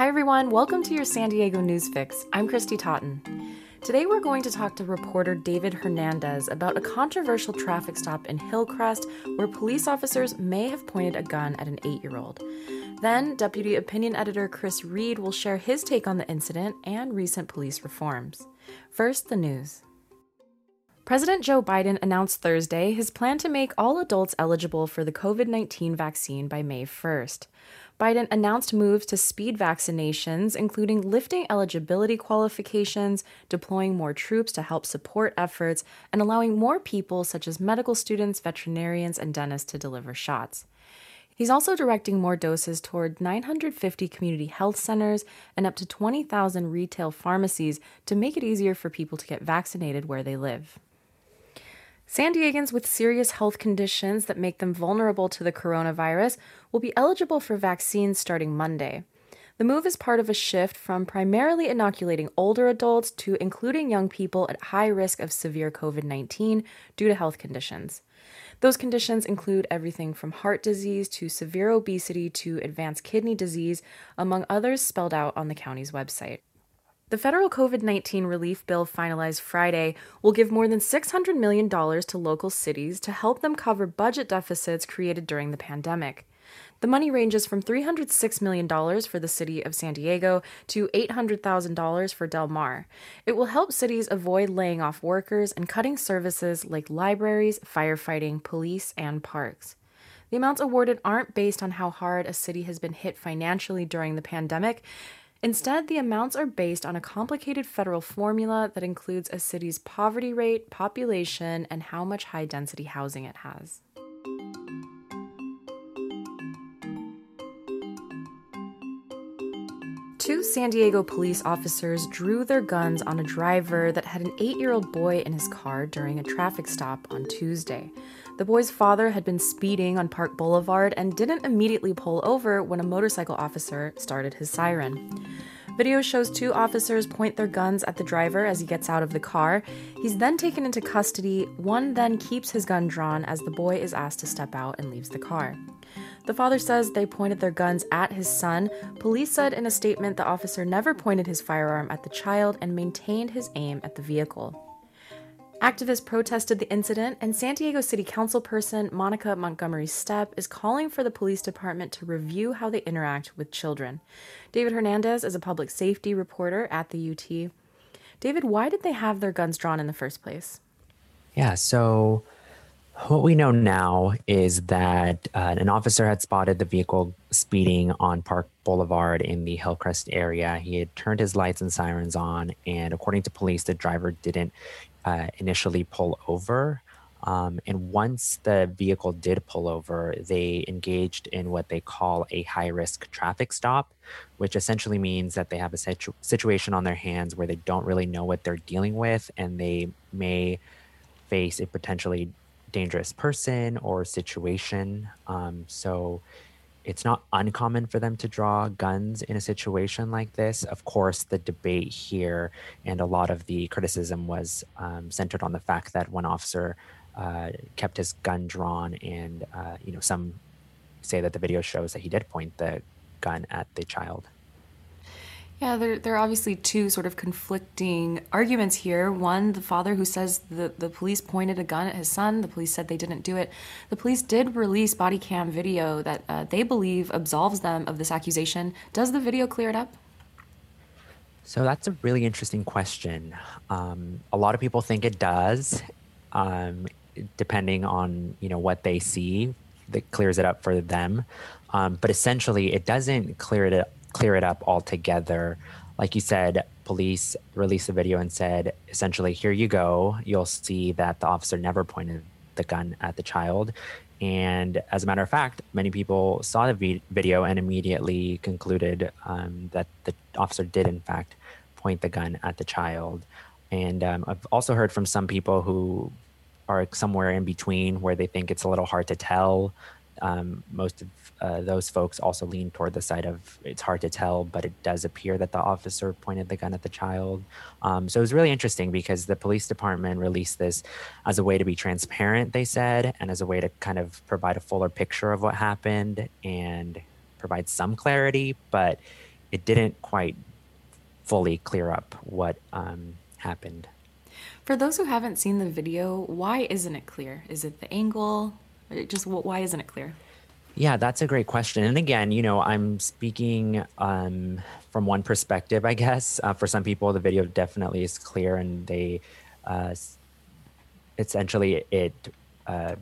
Hi, everyone. Welcome to your San Diego News Fix. I'm Kristy Totten. Today, we're going to talk to reporter David Hernandez about a controversial traffic stop in Hillcrest where police officers may have pointed a gun at an eight year old. Then, Deputy Opinion Editor Chris Reed will share his take on the incident and recent police reforms. First, the news. President Joe Biden announced Thursday his plan to make all adults eligible for the COVID 19 vaccine by May 1st. Biden announced moves to speed vaccinations, including lifting eligibility qualifications, deploying more troops to help support efforts, and allowing more people, such as medical students, veterinarians, and dentists, to deliver shots. He's also directing more doses toward 950 community health centers and up to 20,000 retail pharmacies to make it easier for people to get vaccinated where they live. San Diegans with serious health conditions that make them vulnerable to the coronavirus will be eligible for vaccines starting Monday. The move is part of a shift from primarily inoculating older adults to including young people at high risk of severe COVID 19 due to health conditions. Those conditions include everything from heart disease to severe obesity to advanced kidney disease, among others spelled out on the county's website. The federal COVID 19 relief bill finalized Friday will give more than $600 million to local cities to help them cover budget deficits created during the pandemic. The money ranges from $306 million for the city of San Diego to $800,000 for Del Mar. It will help cities avoid laying off workers and cutting services like libraries, firefighting, police, and parks. The amounts awarded aren't based on how hard a city has been hit financially during the pandemic. Instead, the amounts are based on a complicated federal formula that includes a city's poverty rate, population, and how much high density housing it has. Two San Diego police officers drew their guns on a driver that had an eight year old boy in his car during a traffic stop on Tuesday. The boy's father had been speeding on Park Boulevard and didn't immediately pull over when a motorcycle officer started his siren. Video shows two officers point their guns at the driver as he gets out of the car. He's then taken into custody. One then keeps his gun drawn as the boy is asked to step out and leaves the car. The father says they pointed their guns at his son. Police said in a statement the officer never pointed his firearm at the child and maintained his aim at the vehicle. Activists protested the incident, and San Diego City Council person Monica Montgomery Steppe is calling for the police department to review how they interact with children. David Hernandez is a public safety reporter at the UT. David, why did they have their guns drawn in the first place? Yeah, so what we know now is that uh, an officer had spotted the vehicle speeding on Park Boulevard in the Hillcrest area. He had turned his lights and sirens on, and according to police, the driver didn't uh, initially pull over. Um, and once the vehicle did pull over, they engaged in what they call a high risk traffic stop, which essentially means that they have a situ- situation on their hands where they don't really know what they're dealing with and they may face a potentially dangerous person or situation. Um, so it's not uncommon for them to draw guns in a situation like this. Of course, the debate here and a lot of the criticism was um, centered on the fact that one officer uh, kept his gun drawn, and uh, you know some say that the video shows that he did point the gun at the child. Yeah, there, there are obviously two sort of conflicting arguments here. One, the father who says the, the police pointed a gun at his son, the police said they didn't do it. The police did release body cam video that uh, they believe absolves them of this accusation. Does the video clear it up? So that's a really interesting question. Um, a lot of people think it does, um, depending on you know what they see. That clears it up for them, um, but essentially, it doesn't clear it up clear it up altogether. Like you said, police released a video and said, essentially, here you go. You'll see that the officer never pointed the gun at the child. And as a matter of fact, many people saw the video and immediately concluded um, that the officer did, in fact, point the gun at the child. And um, I've also heard from some people who are somewhere in between where they think it's a little hard to tell um, most of uh, those folks also lean toward the side of it's hard to tell, but it does appear that the officer pointed the gun at the child. Um, so it was really interesting because the police department released this as a way to be transparent, they said, and as a way to kind of provide a fuller picture of what happened and provide some clarity. But it didn't quite fully clear up what um, happened. For those who haven't seen the video, why isn't it clear? Is it the angle? Just why isn't it clear? Yeah, that's a great question. And again, you know, I'm speaking um, from one perspective, I guess. Uh, for some people, the video definitely is clear, and they uh, essentially it uh,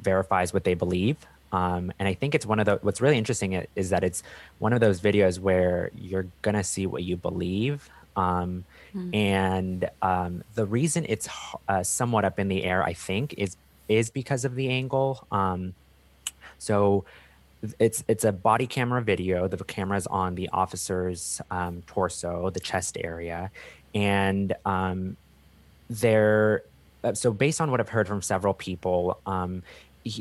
verifies what they believe. Um, and I think it's one of the what's really interesting is that it's one of those videos where you're gonna see what you believe. Um, mm. And um, the reason it's uh, somewhat up in the air, I think, is is because of the angle. Um, so it's it's a body camera video. The camera is on the officer's um, torso, the chest area, and um, there. Uh, so based on what I've heard from several people, um,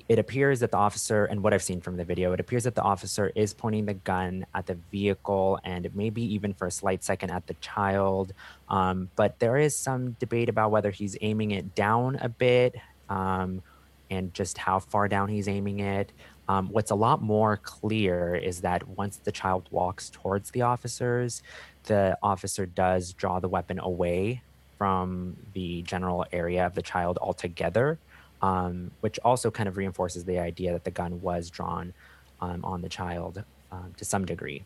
it appears that the officer, and what I've seen from the video, it appears that the officer is pointing the gun at the vehicle and maybe even for a slight second at the child. Um, but there is some debate about whether he's aiming it down a bit um, and just how far down he's aiming it. Um, what's a lot more clear is that once the child walks towards the officers, the officer does draw the weapon away from the general area of the child altogether, um, which also kind of reinforces the idea that the gun was drawn um, on the child um, to some degree.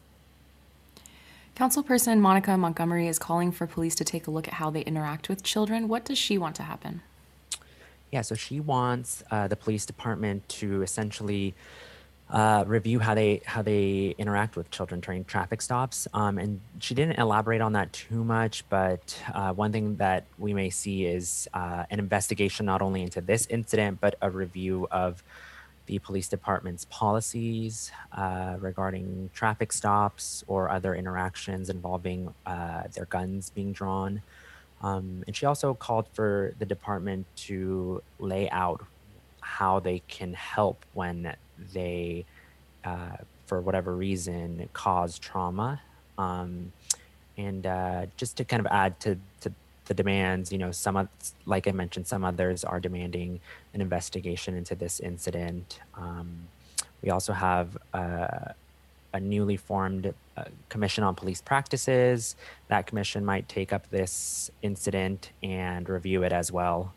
Councilperson Monica Montgomery is calling for police to take a look at how they interact with children. What does she want to happen? Yeah, so she wants uh, the police department to essentially uh, review how they how they interact with children during traffic stops. Um, and she didn't elaborate on that too much, but uh, one thing that we may see is uh, an investigation not only into this incident, but a review of the police department's policies uh, regarding traffic stops or other interactions involving uh, their guns being drawn. Um, and she also called for the department to lay out how they can help when they, uh, for whatever reason, cause trauma. Um, and uh, just to kind of add to, to the demands, you know, some, like I mentioned, some others are demanding an investigation into this incident. Um, we also have uh, a newly formed commission on police practices. That commission might take up this incident and review it as well.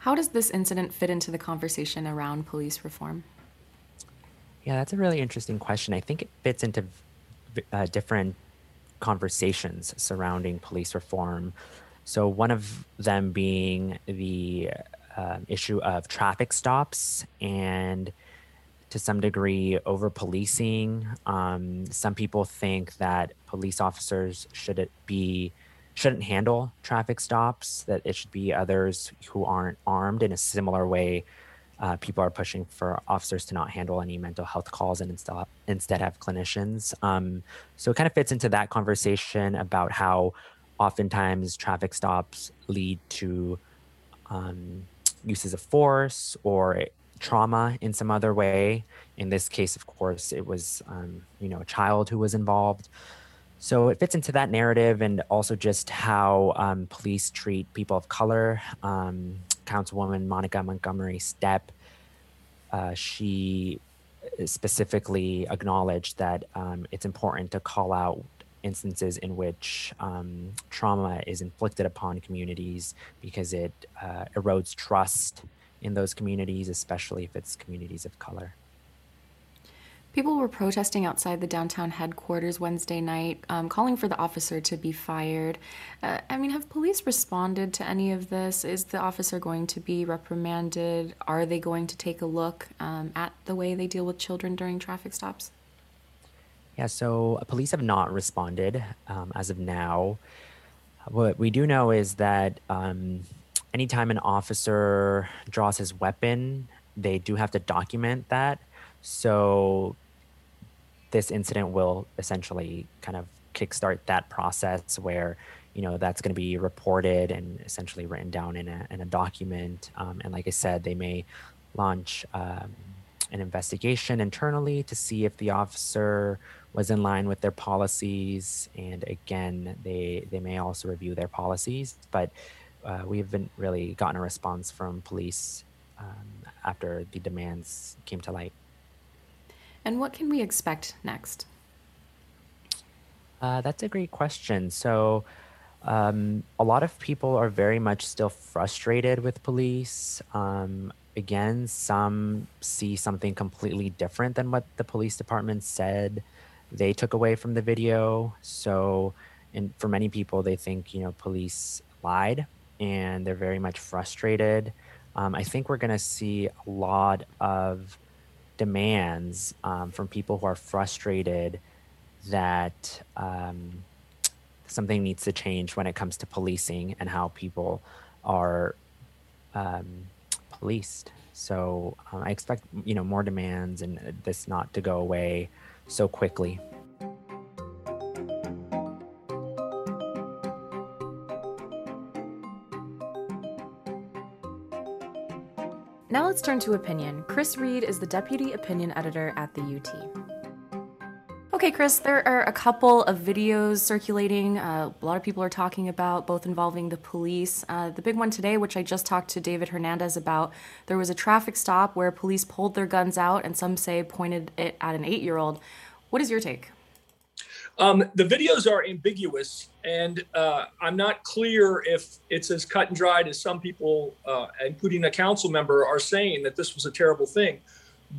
How does this incident fit into the conversation around police reform? Yeah, that's a really interesting question. I think it fits into uh, different conversations surrounding police reform. So, one of them being the uh, issue of traffic stops and to some degree over policing. Um, some people think that police officers should be shouldn't handle traffic stops. That it should be others who aren't armed. In a similar way, uh, people are pushing for officers to not handle any mental health calls and instead instead have clinicians. Um, so it kind of fits into that conversation about how oftentimes traffic stops lead to um, uses of force or trauma in some other way. In this case, of course, it was um, you know a child who was involved. So it fits into that narrative, and also just how um, police treat people of color. Um, Councilwoman Monica Montgomery Steppe, uh, she specifically acknowledged that um, it's important to call out instances in which um, trauma is inflicted upon communities because it uh, erodes trust in those communities, especially if it's communities of color. People were protesting outside the downtown headquarters Wednesday night, um, calling for the officer to be fired. Uh, I mean, have police responded to any of this? Is the officer going to be reprimanded? Are they going to take a look um, at the way they deal with children during traffic stops? Yeah, so uh, police have not responded um, as of now. What we do know is that um, anytime an officer draws his weapon, they do have to document that. So this incident will essentially kind of kickstart that process where you know that's going to be reported and essentially written down in a, in a document um, and like i said they may launch um, an investigation internally to see if the officer was in line with their policies and again they they may also review their policies but uh, we haven't really gotten a response from police um, after the demands came to light. And what can we expect next? Uh, that's a great question. So, um, a lot of people are very much still frustrated with police. Um, again, some see something completely different than what the police department said they took away from the video. So, and for many people, they think, you know, police lied and they're very much frustrated. Um, I think we're going to see a lot of demands um, from people who are frustrated that um, something needs to change when it comes to policing and how people are um, policed. So um, I expect you know more demands and this not to go away so quickly. Let's turn to opinion. Chris Reed is the deputy opinion editor at the UT. Okay, Chris, there are a couple of videos circulating. Uh, a lot of people are talking about, both involving the police. Uh, the big one today, which I just talked to David Hernandez about, there was a traffic stop where police pulled their guns out and some say pointed it at an eight year old. What is your take? Um, the videos are ambiguous, and uh, I'm not clear if it's as cut and dried as some people, uh, including a council member, are saying that this was a terrible thing.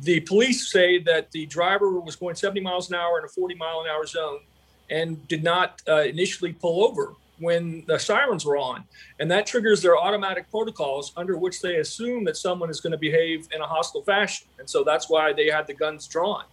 The police say that the driver was going 70 miles an hour in a 40 mile an hour zone and did not uh, initially pull over when the sirens were on. And that triggers their automatic protocols under which they assume that someone is going to behave in a hostile fashion. And so that's why they had the guns drawn.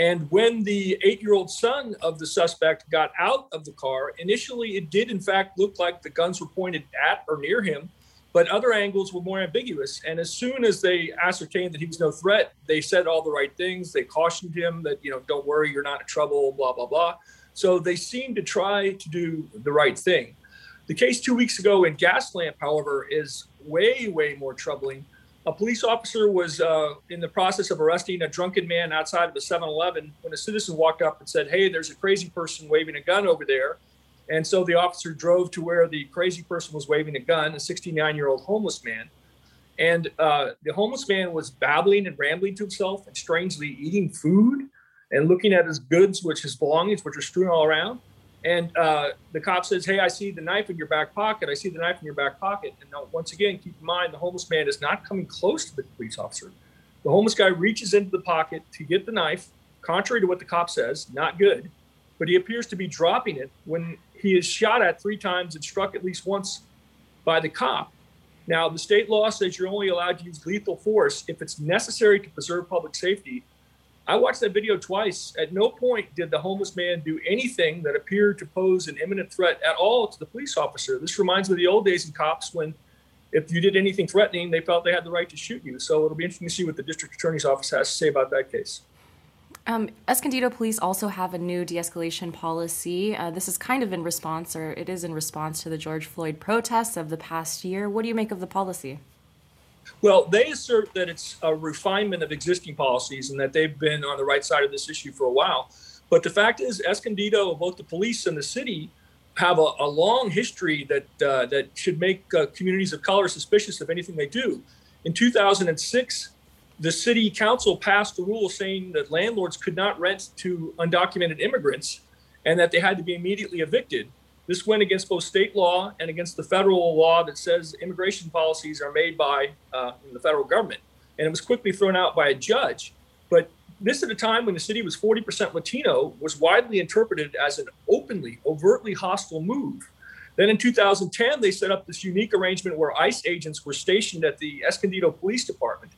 And when the eight year old son of the suspect got out of the car, initially it did, in fact, look like the guns were pointed at or near him, but other angles were more ambiguous. And as soon as they ascertained that he was no threat, they said all the right things. They cautioned him that, you know, don't worry, you're not in trouble, blah, blah, blah. So they seemed to try to do the right thing. The case two weeks ago in Gaslamp, however, is way, way more troubling a police officer was uh, in the process of arresting a drunken man outside of a 7-Eleven when a citizen walked up and said, "Hey, there's a crazy person waving a gun over there." And so the officer drove to where the crazy person was waving a gun, a 69-year-old homeless man. And uh, the homeless man was babbling and rambling to himself and strangely eating food and looking at his goods, which his belongings, which are strewn all around. And uh, the cop says, Hey, I see the knife in your back pocket. I see the knife in your back pocket. And now, once again, keep in mind the homeless man is not coming close to the police officer. The homeless guy reaches into the pocket to get the knife, contrary to what the cop says, not good. But he appears to be dropping it when he is shot at three times and struck at least once by the cop. Now, the state law says you're only allowed to use lethal force if it's necessary to preserve public safety I watched that video twice. At no point did the homeless man do anything that appeared to pose an imminent threat at all to the police officer. This reminds me of the old days in cops when if you did anything threatening, they felt they had the right to shoot you. So it'll be interesting to see what the district attorney's office has to say about that case. Um, Escondido police also have a new de escalation policy. Uh, this is kind of in response, or it is in response to the George Floyd protests of the past year. What do you make of the policy? Well, they assert that it's a refinement of existing policies and that they've been on the right side of this issue for a while. But the fact is, Escondido, both the police and the city, have a, a long history that uh, that should make uh, communities of color suspicious of anything they do. In 2006, the city council passed a rule saying that landlords could not rent to undocumented immigrants and that they had to be immediately evicted. This went against both state law and against the federal law that says immigration policies are made by uh, the federal government. And it was quickly thrown out by a judge. But this at a time when the city was 40% Latino was widely interpreted as an openly, overtly hostile move. Then in 2010, they set up this unique arrangement where ICE agents were stationed at the Escondido Police Department.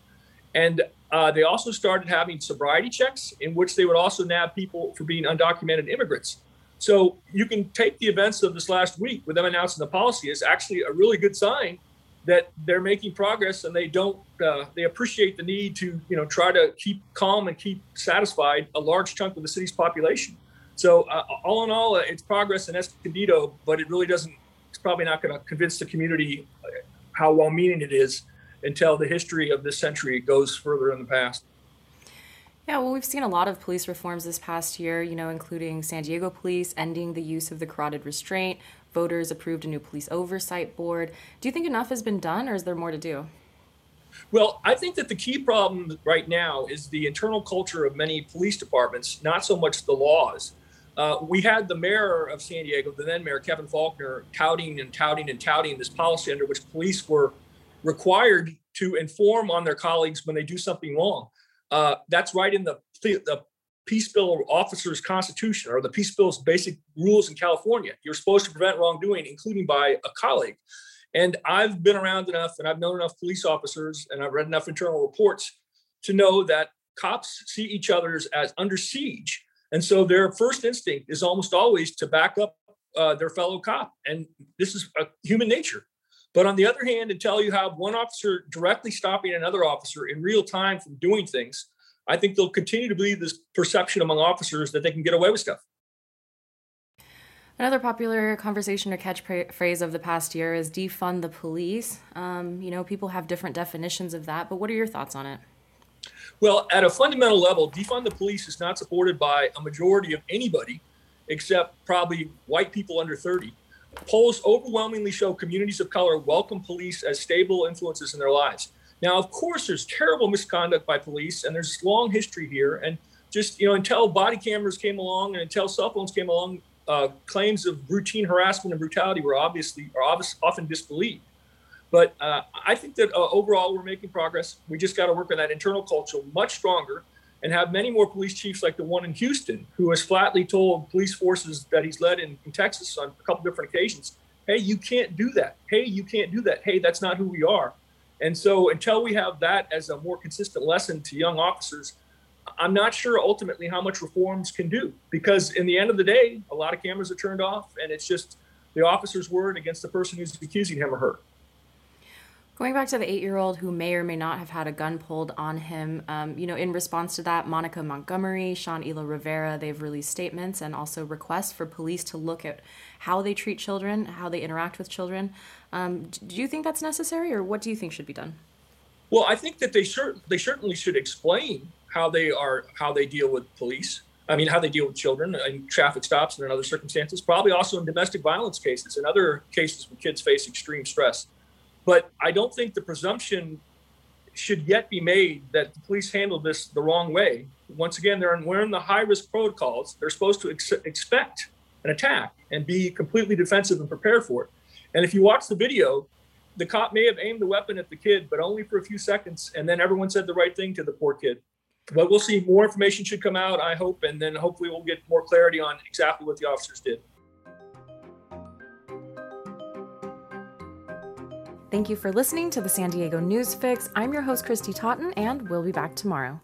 And uh, they also started having sobriety checks in which they would also nab people for being undocumented immigrants. So you can take the events of this last week with them announcing the policy as actually a really good sign that they're making progress and they don't uh, they appreciate the need to you know try to keep calm and keep satisfied a large chunk of the city's population. So uh, all in all, uh, it's progress in Escondido, but it really doesn't. It's probably not going to convince the community uh, how well-meaning it is until the history of this century goes further in the past. Yeah, well, we've seen a lot of police reforms this past year, you know, including San Diego police ending the use of the carotid restraint. Voters approved a new police oversight board. Do you think enough has been done, or is there more to do? Well, I think that the key problem right now is the internal culture of many police departments, not so much the laws. Uh, we had the mayor of San Diego, the then mayor, Kevin Faulconer, touting and touting and touting this policy under which police were required to inform on their colleagues when they do something wrong. Uh, that's right in the, the Peace Bill Officers Constitution or the Peace Bill's basic rules in California. You're supposed to prevent wrongdoing, including by a colleague. And I've been around enough and I've known enough police officers and I've read enough internal reports to know that cops see each other as under siege. And so their first instinct is almost always to back up uh, their fellow cop. And this is a human nature. But on the other hand, until you have one officer directly stopping another officer in real time from doing things, I think they'll continue to believe this perception among officers that they can get away with stuff. Another popular conversation or catchphrase of the past year is defund the police. Um, you know, people have different definitions of that, but what are your thoughts on it? Well, at a fundamental level, defund the police is not supported by a majority of anybody except probably white people under 30. Polls overwhelmingly show communities of color welcome police as stable influences in their lives. Now, of course, there's terrible misconduct by police, and there's long history here. And just you know, until body cameras came along and until cell phones came along, uh, claims of routine harassment and brutality were obviously are obvious, often disbelieved. But uh, I think that uh, overall we're making progress. We just got to work on that internal culture much stronger and have many more police chiefs like the one in Houston, who has flatly told police forces that he's led in, in Texas on a couple different occasions, hey, you can't do that. Hey, you can't do that. Hey, that's not who we are. And so until we have that as a more consistent lesson to young officers, I'm not sure ultimately how much reforms can do because in the end of the day, a lot of cameras are turned off and it's just the officer's word against the person who's accusing him or her. Going back to the eight year old who may or may not have had a gun pulled on him, um, you know, in response to that, Monica Montgomery, Sean Elo Rivera, they've released statements and also requests for police to look at how they treat children, how they interact with children. Um, do you think that's necessary, or what do you think should be done? Well, I think that they, cer- they certainly should explain how they are how they deal with police. I mean, how they deal with children in traffic stops and in other circumstances. Probably also in domestic violence cases and other cases when kids face extreme stress. But I don't think the presumption should yet be made that the police handled this the wrong way. Once again, they're wearing the high risk protocols. They're supposed to ex- expect an attack and be completely defensive and prepared for it. And if you watch the video, the cop may have aimed the weapon at the kid, but only for a few seconds. And then everyone said the right thing to the poor kid. But we'll see. More information should come out, I hope. And then hopefully we'll get more clarity on exactly what the officers did. Thank you for listening to the San Diego News Fix. I'm your host, Kristy Totten, and we'll be back tomorrow.